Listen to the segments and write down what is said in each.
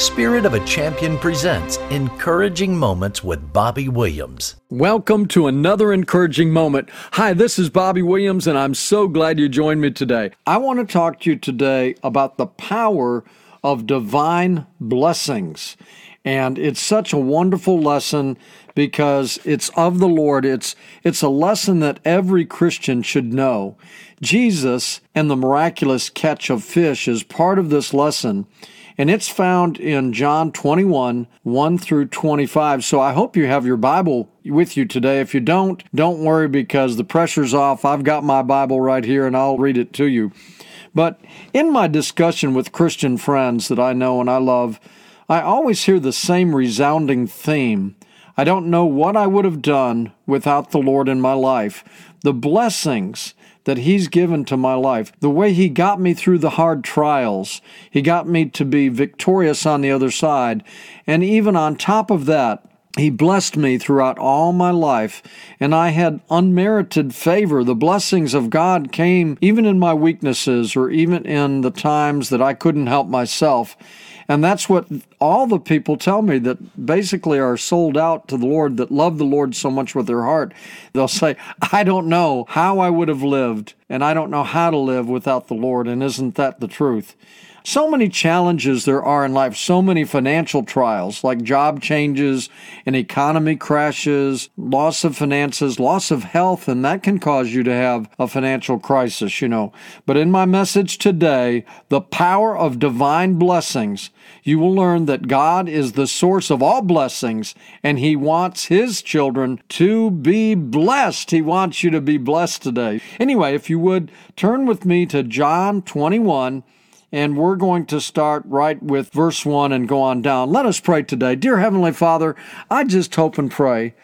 Spirit of a Champion presents Encouraging Moments with Bobby Williams. Welcome to another encouraging moment. Hi, this is Bobby Williams, and I'm so glad you joined me today. I want to talk to you today about the power of divine blessings. And it's such a wonderful lesson because it's of the Lord. It's, it's a lesson that every Christian should know. Jesus and the miraculous catch of fish is part of this lesson and it's found in John 21, 1 through 25. So I hope you have your Bible with you today. If you don't, don't worry because the pressure's off. I've got my Bible right here and I'll read it to you. But in my discussion with Christian friends that I know and I love, I always hear the same resounding theme. I don't know what I would have done without the Lord in my life. The blessings that He's given to my life, the way He got me through the hard trials, He got me to be victorious on the other side. And even on top of that, he blessed me throughout all my life, and I had unmerited favor. The blessings of God came even in my weaknesses or even in the times that I couldn't help myself. And that's what all the people tell me that basically are sold out to the Lord, that love the Lord so much with their heart. They'll say, I don't know how I would have lived, and I don't know how to live without the Lord. And isn't that the truth? So many challenges there are in life, so many financial trials like job changes and economy crashes, loss of finances, loss of health, and that can cause you to have a financial crisis, you know. But in my message today, the power of divine blessings, you will learn that God is the source of all blessings and He wants His children to be blessed. He wants you to be blessed today. Anyway, if you would turn with me to John 21 and we're going to start right with verse 1 and go on down. Let us pray today. Dear Heavenly Father, I just hope and pray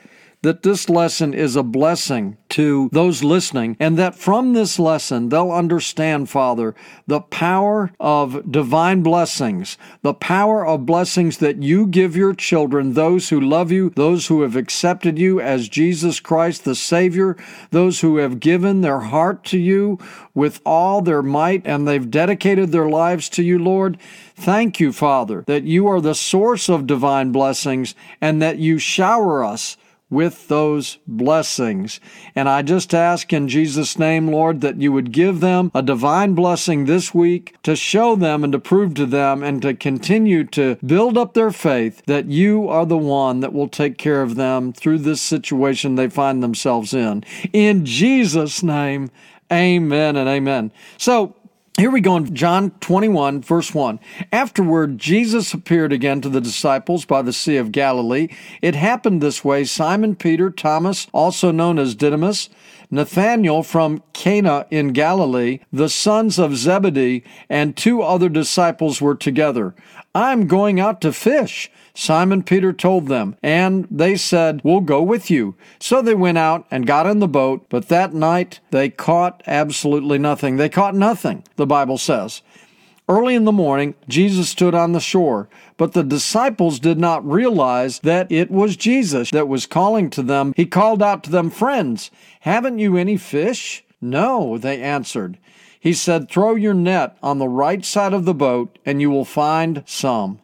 that this lesson is a blessing to those listening, and that from this lesson they'll understand, Father, the power of divine blessings, the power of blessings that you give your children, those who love you, those who have accepted you as Jesus Christ the Savior, those who have given their heart to you with all their might, and they've dedicated their lives to you, Lord. Thank you, Father, that you are the source of divine blessings and that you shower us with those blessings. And I just ask in Jesus' name, Lord, that you would give them a divine blessing this week to show them and to prove to them and to continue to build up their faith that you are the one that will take care of them through this situation they find themselves in. In Jesus' name, amen and amen. So, here we go in John 21, verse 1. Afterward, Jesus appeared again to the disciples by the Sea of Galilee. It happened this way Simon Peter, Thomas, also known as Didymus, Nathanael from Cana in Galilee, the sons of Zebedee, and two other disciples were together. I'm going out to fish. Simon Peter told them, and they said, We'll go with you. So they went out and got in the boat, but that night they caught absolutely nothing. They caught nothing, the Bible says. Early in the morning, Jesus stood on the shore, but the disciples did not realize that it was Jesus that was calling to them. He called out to them, Friends, haven't you any fish? No, they answered. He said, Throw your net on the right side of the boat, and you will find some.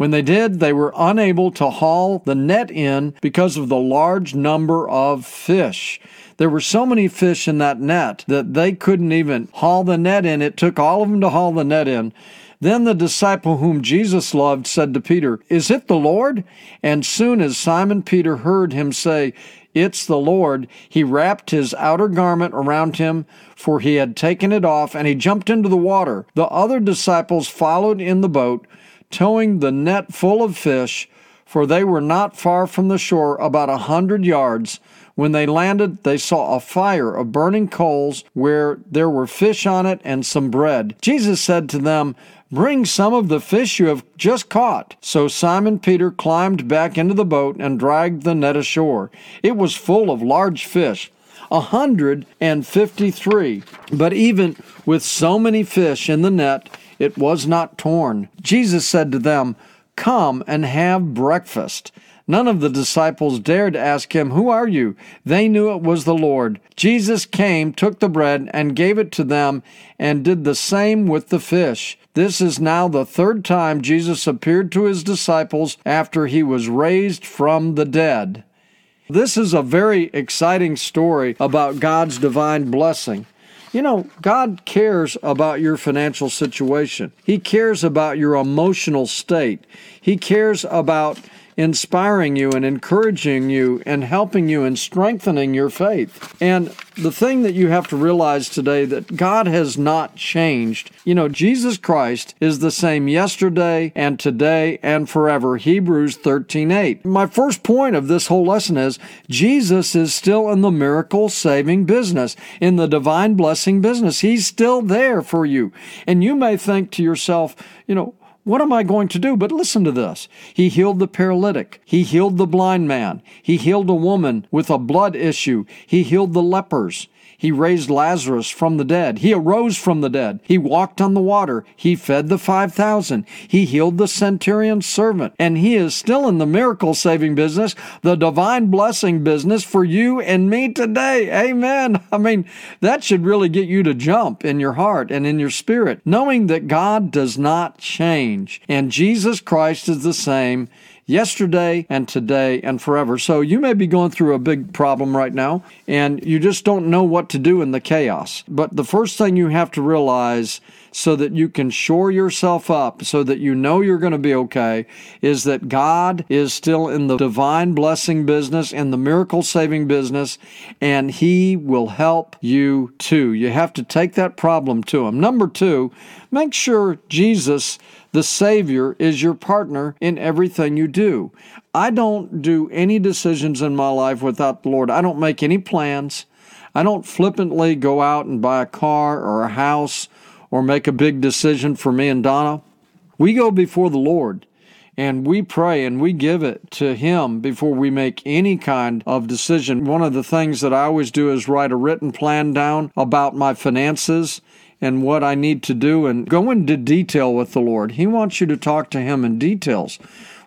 When they did, they were unable to haul the net in because of the large number of fish. There were so many fish in that net that they couldn't even haul the net in. It took all of them to haul the net in. Then the disciple whom Jesus loved said to Peter, Is it the Lord? And soon as Simon Peter heard him say, It's the Lord, he wrapped his outer garment around him, for he had taken it off, and he jumped into the water. The other disciples followed in the boat towing the net full of fish, for they were not far from the shore, about a hundred yards. When they landed, they saw a fire of burning coals where there were fish on it and some bread. Jesus said to them, Bring some of the fish you have just caught. So Simon Peter climbed back into the boat and dragged the net ashore. It was full of large fish. A hundred and fifty three. But even with so many fish in the net, it was not torn. Jesus said to them, Come and have breakfast. None of the disciples dared ask him, Who are you? They knew it was the Lord. Jesus came, took the bread, and gave it to them, and did the same with the fish. This is now the third time Jesus appeared to his disciples after he was raised from the dead. This is a very exciting story about God's divine blessing. You know, God cares about your financial situation. He cares about your emotional state. He cares about inspiring you and encouraging you and helping you and strengthening your faith. And the thing that you have to realize today that God has not changed. You know, Jesus Christ is the same yesterday and today and forever. Hebrews 13:8. My first point of this whole lesson is Jesus is still in the miracle saving business, in the divine blessing business. He's still there for you. And you may think to yourself, you know, what am I going to do? But listen to this. He healed the paralytic. He healed the blind man. He healed a woman with a blood issue. He healed the lepers. He raised Lazarus from the dead. He arose from the dead. He walked on the water. He fed the 5,000. He healed the centurion's servant. And he is still in the miracle saving business, the divine blessing business for you and me today. Amen. I mean, that should really get you to jump in your heart and in your spirit, knowing that God does not change and Jesus Christ is the same yesterday and today and forever. So you may be going through a big problem right now and you just don't know what to do in the chaos. But the first thing you have to realize so that you can shore yourself up so that you know you're going to be okay is that God is still in the divine blessing business in the miracle saving business and he will help you too. You have to take that problem to him. Number 2, make sure Jesus the Savior is your partner in everything you do. I don't do any decisions in my life without the Lord. I don't make any plans. I don't flippantly go out and buy a car or a house or make a big decision for me and Donna. We go before the Lord and we pray and we give it to Him before we make any kind of decision. One of the things that I always do is write a written plan down about my finances and what I need to do and go into detail with the Lord. He wants you to talk to Him in details.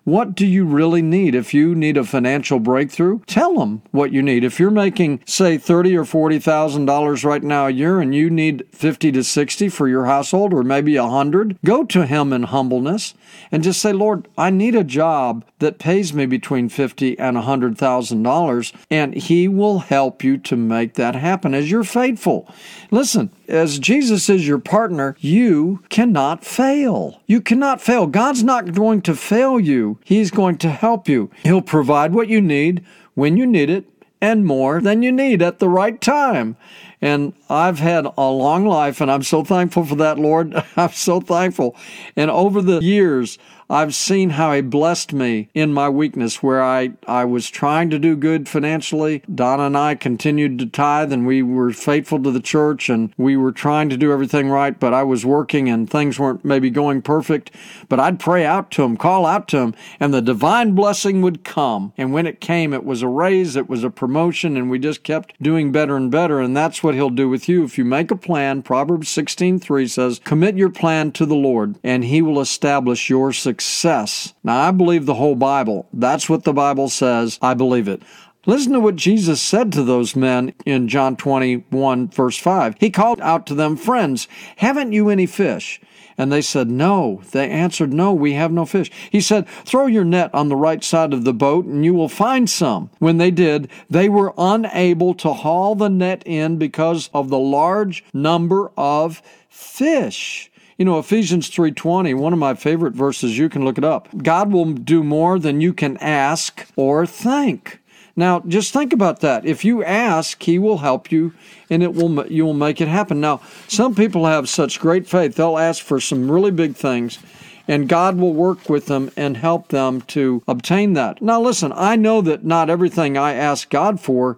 What do you really need? If you need a financial breakthrough, tell them what you need. If you're making, say, thirty or forty thousand dollars right now a year, and you need fifty to sixty for your household, or maybe a hundred, go to Him in humbleness and just say, Lord, I need a job that pays me between fifty and a hundred thousand dollars, and He will help you to make that happen as you're faithful. Listen, as Jesus is your partner, you cannot fail. You cannot fail. God's not going to fail you. He's going to help you. He'll provide what you need when you need it and more than you need at the right time. And I've had a long life, and I'm so thankful for that, Lord. I'm so thankful. And over the years, I've seen how He blessed me in my weakness where I, I was trying to do good financially. Donna and I continued to tithe and we were faithful to the church and we were trying to do everything right, but I was working and things weren't maybe going perfect. But I'd pray out to Him, call out to Him, and the divine blessing would come. And when it came, it was a raise, it was a promotion, and we just kept doing better and better. And that's what He'll do with you. If you make a plan, Proverbs 16:3 says, Commit your plan to the Lord, and He will establish your success success. Now, I believe the whole Bible. That's what the Bible says. I believe it. Listen to what Jesus said to those men in John 21, verse 5. He called out to them, Friends, haven't you any fish? And they said, No. They answered, No, we have no fish. He said, Throw your net on the right side of the boat and you will find some. When they did, they were unable to haul the net in because of the large number of fish. You know, Ephesians 3:20, one of my favorite verses, you can look it up. God will do more than you can ask or think. Now, just think about that. If you ask, he will help you and it will you will make it happen. Now, some people have such great faith. They'll ask for some really big things and God will work with them and help them to obtain that. Now, listen, I know that not everything I ask God for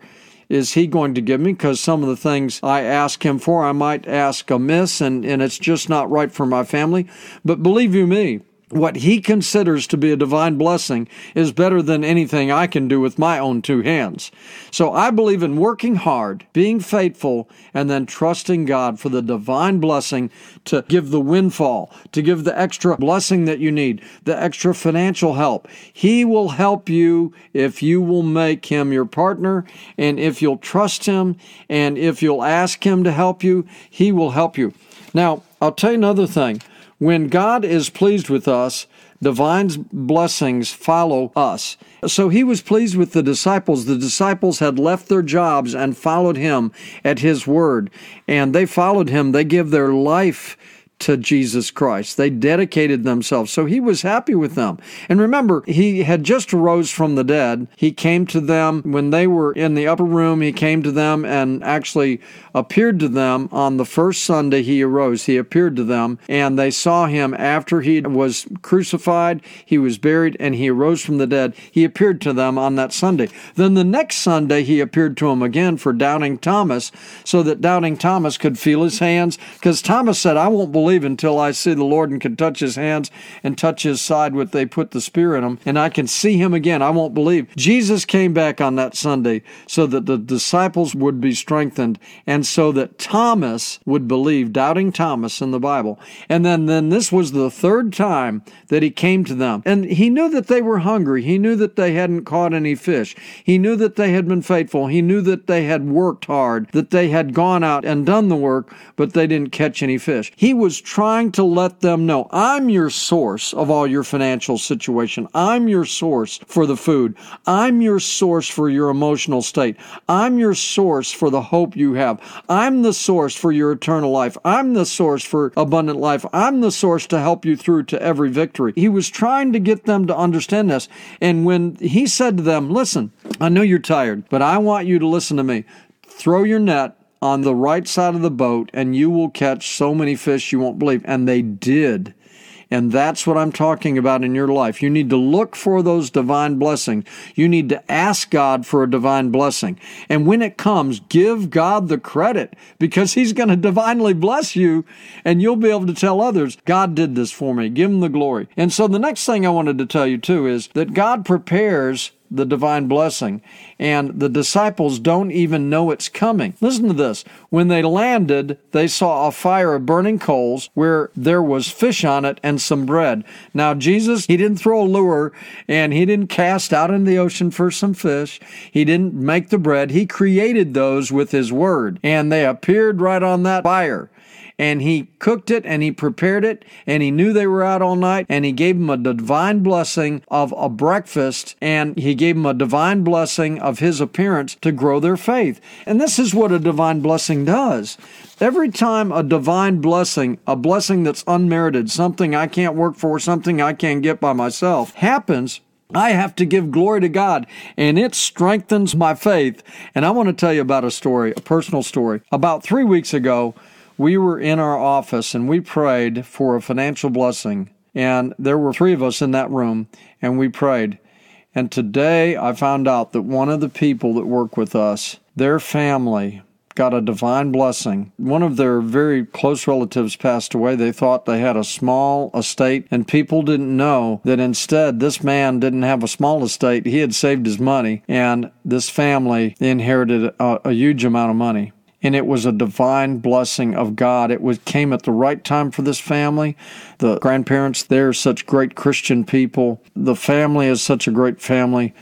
is he going to give me? Because some of the things I ask him for, I might ask amiss, and, and it's just not right for my family. But believe you me, what he considers to be a divine blessing is better than anything I can do with my own two hands. So I believe in working hard, being faithful, and then trusting God for the divine blessing to give the windfall, to give the extra blessing that you need, the extra financial help. He will help you if you will make him your partner and if you'll trust him and if you'll ask him to help you, he will help you. Now, I'll tell you another thing. When God is pleased with us, divine blessings follow us. So he was pleased with the disciples. The disciples had left their jobs and followed him at his word. And they followed him. They give their life to Jesus Christ. They dedicated themselves. So he was happy with them. And remember, he had just arose from the dead. He came to them when they were in the upper room. He came to them and actually appeared to them on the first Sunday he arose. He appeared to them and they saw him after he was crucified, he was buried, and he arose from the dead. He appeared to them on that Sunday. Then the next Sunday he appeared to them again for doubting Thomas so that doubting Thomas could feel his hands because Thomas said, I won't believe until I see the Lord and can touch his hands and touch his side where they put the spear in him and I can see him again. I won't believe. Jesus came back on that Sunday so that the disciples would be strengthened and so that Thomas would believe, doubting Thomas in the Bible. And then, then this was the third time that he came to them. And he knew that they were hungry. He knew that they hadn't caught any fish. He knew that they had been faithful. He knew that they had worked hard, that they had gone out and done the work, but they didn't catch any fish. He was trying to let them know, I'm your source of all your financial situation. I'm your source for the food. I'm your source for your emotional state. I'm your source for the hope you have. I'm the source for your eternal life. I'm the source for abundant life. I'm the source to help you through to every victory. He was trying to get them to understand this. And when he said to them, Listen, I know you're tired, but I want you to listen to me. Throw your net on the right side of the boat, and you will catch so many fish you won't believe. And they did. And that's what I'm talking about in your life. You need to look for those divine blessings. You need to ask God for a divine blessing. And when it comes, give God the credit because He's going to divinely bless you and you'll be able to tell others, God did this for me. Give Him the glory. And so the next thing I wanted to tell you too is that God prepares the divine blessing. And the disciples don't even know it's coming. Listen to this. When they landed, they saw a fire of burning coals where there was fish on it and some bread. Now, Jesus, he didn't throw a lure and he didn't cast out in the ocean for some fish. He didn't make the bread. He created those with his word and they appeared right on that fire and he cooked it and he prepared it and he knew they were out all night and he gave them a divine blessing of a breakfast and he gave them a divine blessing of his appearance to grow their faith. And this is what a divine blessing does. Every time a divine blessing, a blessing that's unmerited, something I can't work for, something I can't get by myself, happens, I have to give glory to God, and it strengthens my faith. And I want to tell you about a story, a personal story. About three weeks ago, we were in our office and we prayed for a financial blessing. And there were three of us in that room, and we prayed. And today I found out that one of the people that work with us, their family, got a divine blessing. One of their very close relatives passed away. They thought they had a small estate, and people didn't know that instead this man didn't have a small estate. He had saved his money, and this family inherited a, a huge amount of money and it was a divine blessing of God. It was came at the right time for this family. The grandparents, they're such great Christian people. The family is such a great family,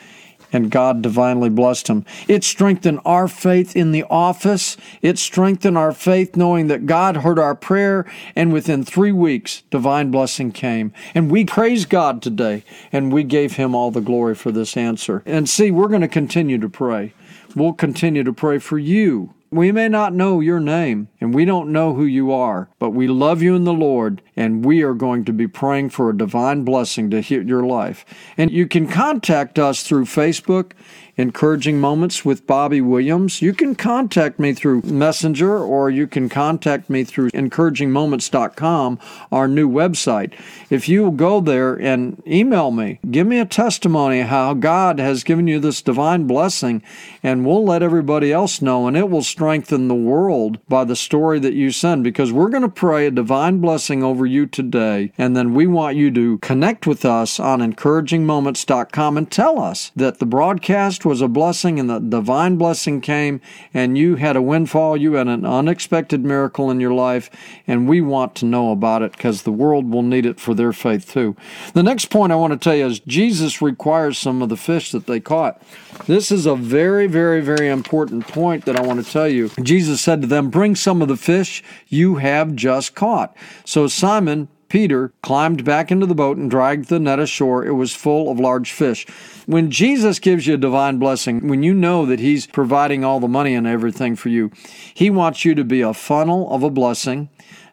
and God divinely blessed them. It strengthened our faith in the office. It strengthened our faith knowing that God heard our prayer, and within three weeks, divine blessing came. And we praise God today, and we gave Him all the glory for this answer. And see, we're going to continue to pray. We'll continue to pray for you we may not know your name and we don't know who you are, but we love you in the Lord and we are going to be praying for a divine blessing to hit your life. And you can contact us through Facebook encouraging moments with Bobby Williams. You can contact me through Messenger or you can contact me through encouragingmoments.com, our new website. If you go there and email me, give me a testimony how God has given you this divine blessing, and we'll let everybody else know, and it will strengthen the world by the story that you send because we're going to pray a divine blessing over you today. And then we want you to connect with us on encouragingmoments.com and tell us that the broadcast was a blessing and the divine blessing came and you had a windfall, you had an unexpected miracle in your life. And we want to know about it because the world will need it for their faith too. The next point I want to tell you is Jesus requires some of the fish that they caught. This is a very, very, very important point that I want to tell you. Jesus said to them, Bring some of the fish you have just caught. So Simon, Peter climbed back into the boat and dragged the net ashore. It was full of large fish. When Jesus gives you a divine blessing, when you know that He's providing all the money and everything for you, He wants you to be a funnel of a blessing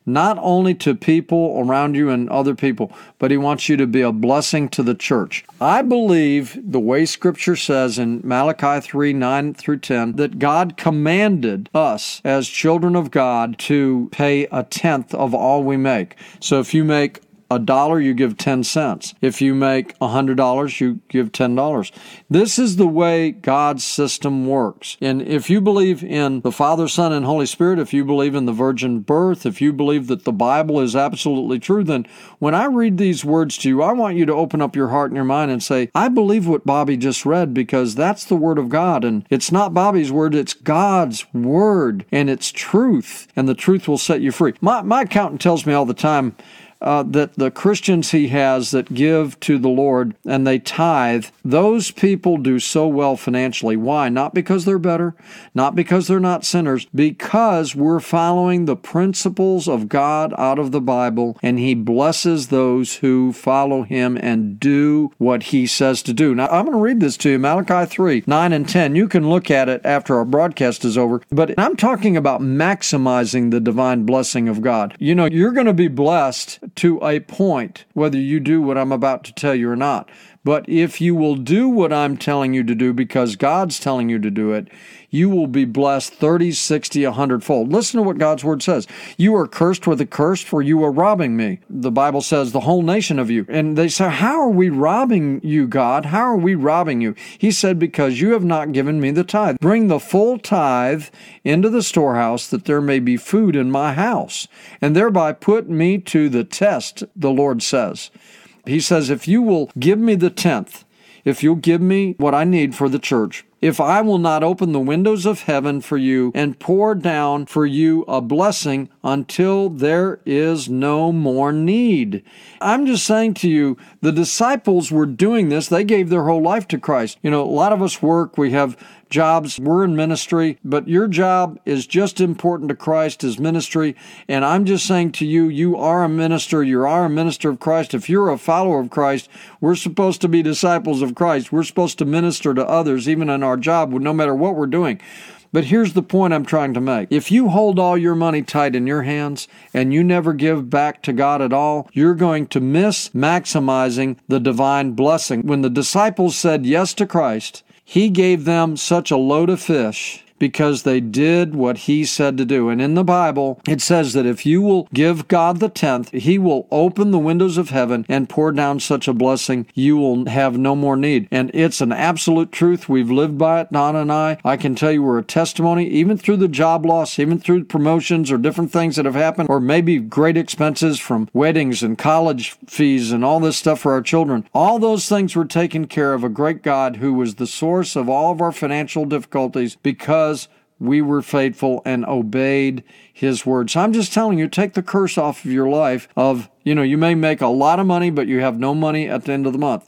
not only to people around you and other people, but He wants you to be a blessing to the church. I believe the way Scripture says in Malachi 3 9 through 10 that God commanded us as children of God to pay a tenth of all we make. So if you make a dollar, you give 10 cents. If you make a $100, you give $10. This is the way God's system works. And if you believe in the Father, Son, and Holy Spirit, if you believe in the virgin birth, if you believe that the Bible is absolutely true, then when I read these words to you, I want you to open up your heart and your mind and say, I believe what Bobby just read because that's the Word of God. And it's not Bobby's Word, it's God's Word. And it's truth. And the truth will set you free. My, my accountant tells me all the time, uh, that the Christians he has that give to the Lord and they tithe, those people do so well financially. Why? Not because they're better, not because they're not sinners, because we're following the principles of God out of the Bible and he blesses those who follow him and do what he says to do. Now, I'm going to read this to you Malachi 3 9 and 10. You can look at it after our broadcast is over, but I'm talking about maximizing the divine blessing of God. You know, you're going to be blessed to a point, whether you do what I'm about to tell you or not. But if you will do what I'm telling you to do because God's telling you to do it, you will be blessed 30, 60, 100 fold. Listen to what God's word says. You are cursed with a curse, for you are robbing me. The Bible says the whole nation of you. And they say, How are we robbing you, God? How are we robbing you? He said, Because you have not given me the tithe. Bring the full tithe into the storehouse that there may be food in my house, and thereby put me to the test, the Lord says. He says, If you will give me the tenth, if you'll give me what I need for the church, if I will not open the windows of heaven for you and pour down for you a blessing until there is no more need. I'm just saying to you, the disciples were doing this. They gave their whole life to Christ. You know, a lot of us work, we have jobs. We're in ministry, but your job is just important to Christ as ministry. And I'm just saying to you, you are a minister. You are a minister of Christ. If you're a follower of Christ, we're supposed to be disciples of Christ. We're supposed to minister to others, even in our job, no matter what we're doing. But here's the point I'm trying to make. If you hold all your money tight in your hands and you never give back to God at all, you're going to miss maximizing the divine blessing. When the disciples said yes to Christ, he gave them such a load of fish because they did what he said to do. And in the Bible, it says that if you will give God the tenth, he will open the windows of heaven and pour down such a blessing you will have no more need. And it's an absolute truth. We've lived by it, Donna and I. I can tell you we're a testimony, even through the job loss, even through promotions or different things that have happened, or maybe great expenses from weddings and college fees and all this stuff for our children. All those things were taken care of a great God who was the source of all of our financial difficulties because because we were faithful and obeyed his word. So I'm just telling you, take the curse off of your life of, you know, you may make a lot of money, but you have no money at the end of the month.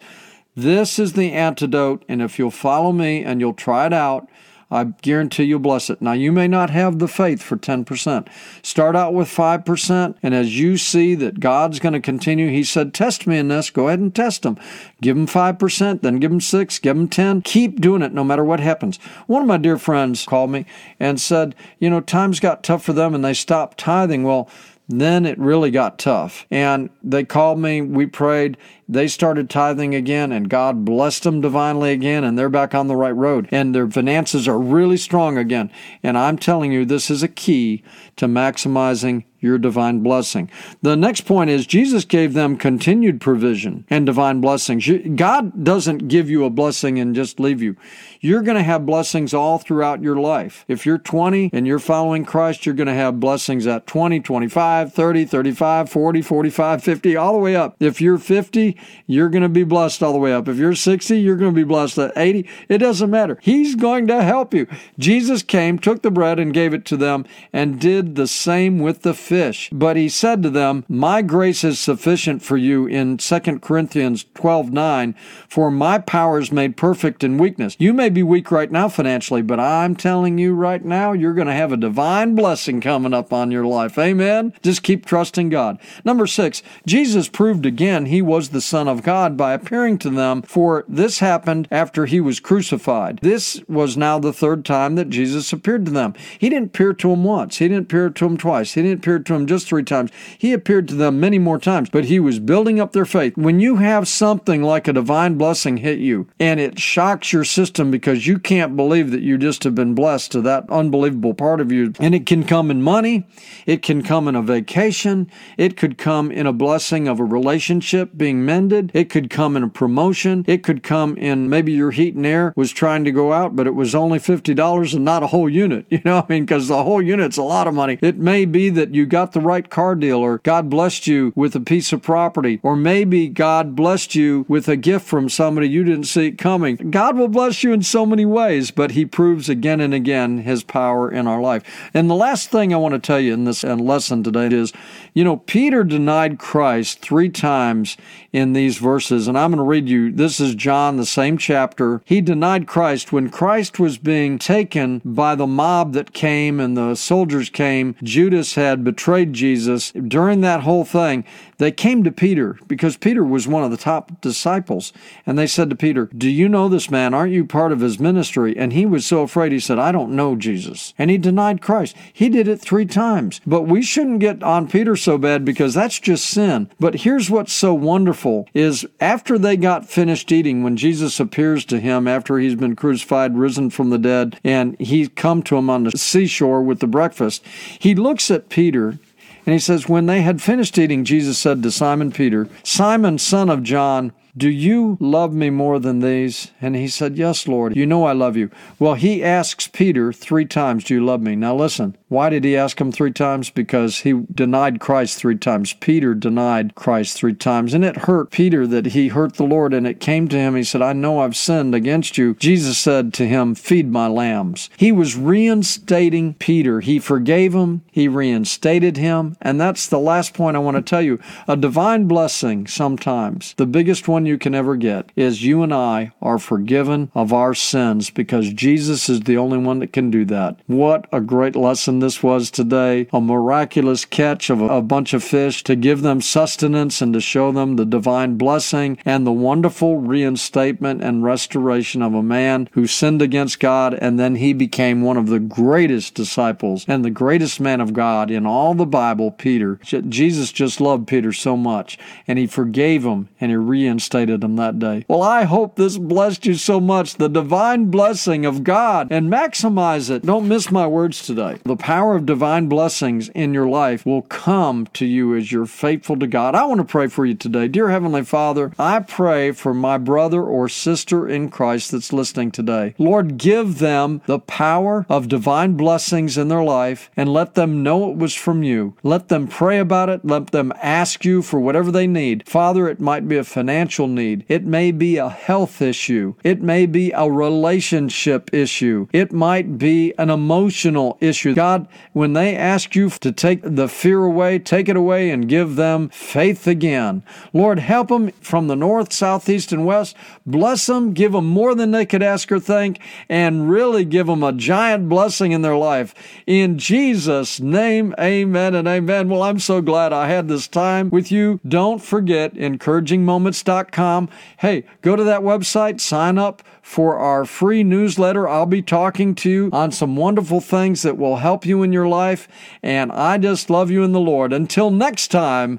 This is the antidote. And if you'll follow me and you'll try it out, I guarantee you'll bless it. Now, you may not have the faith for 10%. Start out with 5%, and as you see that God's going to continue, He said, Test me in this. Go ahead and test them. Give them 5%, then give them 6 give them 10 Keep doing it no matter what happens. One of my dear friends called me and said, You know, times got tough for them and they stopped tithing. Well, then it really got tough. And they called me, we prayed, they started tithing again and God blessed them divinely again and they're back on the right road and their finances are really strong again. And I'm telling you, this is a key to maximizing your divine blessing. The next point is Jesus gave them continued provision and divine blessings. God doesn't give you a blessing and just leave you. You're going to have blessings all throughout your life. If you're 20 and you're following Christ, you're going to have blessings at 20, 25, 30, 35, 40, 45, 50, all the way up. If you're 50, you're going to be blessed all the way up. If you're 60, you're going to be blessed at 80. It doesn't matter. He's going to help you. Jesus came, took the bread, and gave it to them, and did the same with the fish. But he said to them, My grace is sufficient for you in 2 Corinthians 12 9, for my power is made perfect in weakness. You may be weak right now financially, but I'm telling you right now, you're going to have a divine blessing coming up on your life. Amen. Just keep trusting God. Number six, Jesus proved again he was the Son of God by appearing to them, for this happened after he was crucified. This was now the third time that Jesus appeared to them. He didn't appear to them once, he didn't appear to them twice, he didn't appear to them just three times. He appeared to them many more times, but he was building up their faith. When you have something like a divine blessing hit you and it shocks your system because you can't believe that you just have been blessed to that unbelievable part of you, and it can come in money, it can come in a vacation, it could come in a blessing of a relationship being mended, it could come in a promotion, it could come in maybe your heat and air was trying to go out, but it was only $50 and not a whole unit. You know, I mean, because the whole unit's a lot of money. It may be that you got the right car deal, or God blessed you with a piece of property, or maybe God blessed you with a gift from somebody you didn't see coming. God will bless you in so many ways, but He proves again and again His power in our life. And the last thing I want to tell you in this lesson today is you know, Peter denied Christ three times in these verses, and I'm going to read you. This is John, the same chapter. He denied Christ when Christ was being taken by the mob that came and the soldiers came. Judas had betrayed Jesus. During that whole thing, they came to Peter because Peter was one of the top disciples. And they said to Peter, Do you know this man? Aren't you part of his ministry? And he was so afraid, he said, I don't know Jesus. And he denied Christ. He did it three times. But we shouldn't get on Peter so bad because that's just sin. But here's what's so wonderful is after they got finished eating, when Jesus appears to him after he's been crucified, risen from the dead, and he's come to him on the seashore with the breakfast, he looks at Peter and he says, When they had finished eating, Jesus said to Simon Peter, Simon, son of John, do you love me more than these? And he said, Yes, Lord. You know I love you. Well, he asks Peter three times, Do you love me? Now listen, why did he ask him three times? Because he denied Christ three times. Peter denied Christ three times. And it hurt Peter that he hurt the Lord. And it came to him, he said, I know I've sinned against you. Jesus said to him, Feed my lambs. He was reinstating Peter. He forgave him, he reinstated him. And that's the last point I want to tell you. A divine blessing sometimes, the biggest one one you can ever get is you and I are forgiven of our sins because Jesus is the only one that can do that. What a great lesson this was today. A miraculous catch of a, bunch of fish to give them sustenance and to show them the divine blessing and the wonderful reinstatement and restoration of a man who sinned against God and then he became one of the greatest disciples and the greatest man of God in all the Bible, Peter. Jesus just loved Peter so much and he forgave him and he reinstated devastated that day. Well, I hope this blessed you so much. The divine blessing of God and maximize it. Don't miss my words today. The power of divine blessings in your life will come to you as you're faithful to God. I want to pray for you today. Dear Heavenly Father, I pray for my brother or sister in Christ that's listening today. Lord, give them the power of divine blessings in their life and let them know it was from you. Let them pray about it. Let them ask you for whatever they need. Father, it might be a financial need. It may be a health issue. It may be a relationship issue. It might be an emotional issue. God, when they ask you to take the fear away, take it away and give them faith again. Lord, help them from the north, south, east, and west. Bless them, give them more than they could ask or think, and really give them a giant blessing in their life. In Jesus' name, amen and amen. Well, I'm so glad I had this time with you. Don't forget encouragingmoments.com Hey, go to that website, sign up for our free newsletter. I'll be talking to you on some wonderful things that will help you in your life. And I just love you in the Lord. Until next time,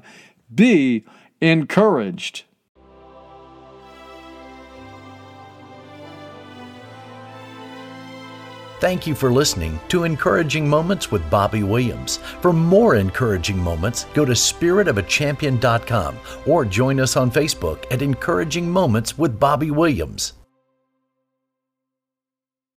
be encouraged. Thank you for listening to Encouraging Moments with Bobby Williams. For more encouraging moments, go to spiritofachampion.com or join us on Facebook at Encouraging Moments with Bobby Williams.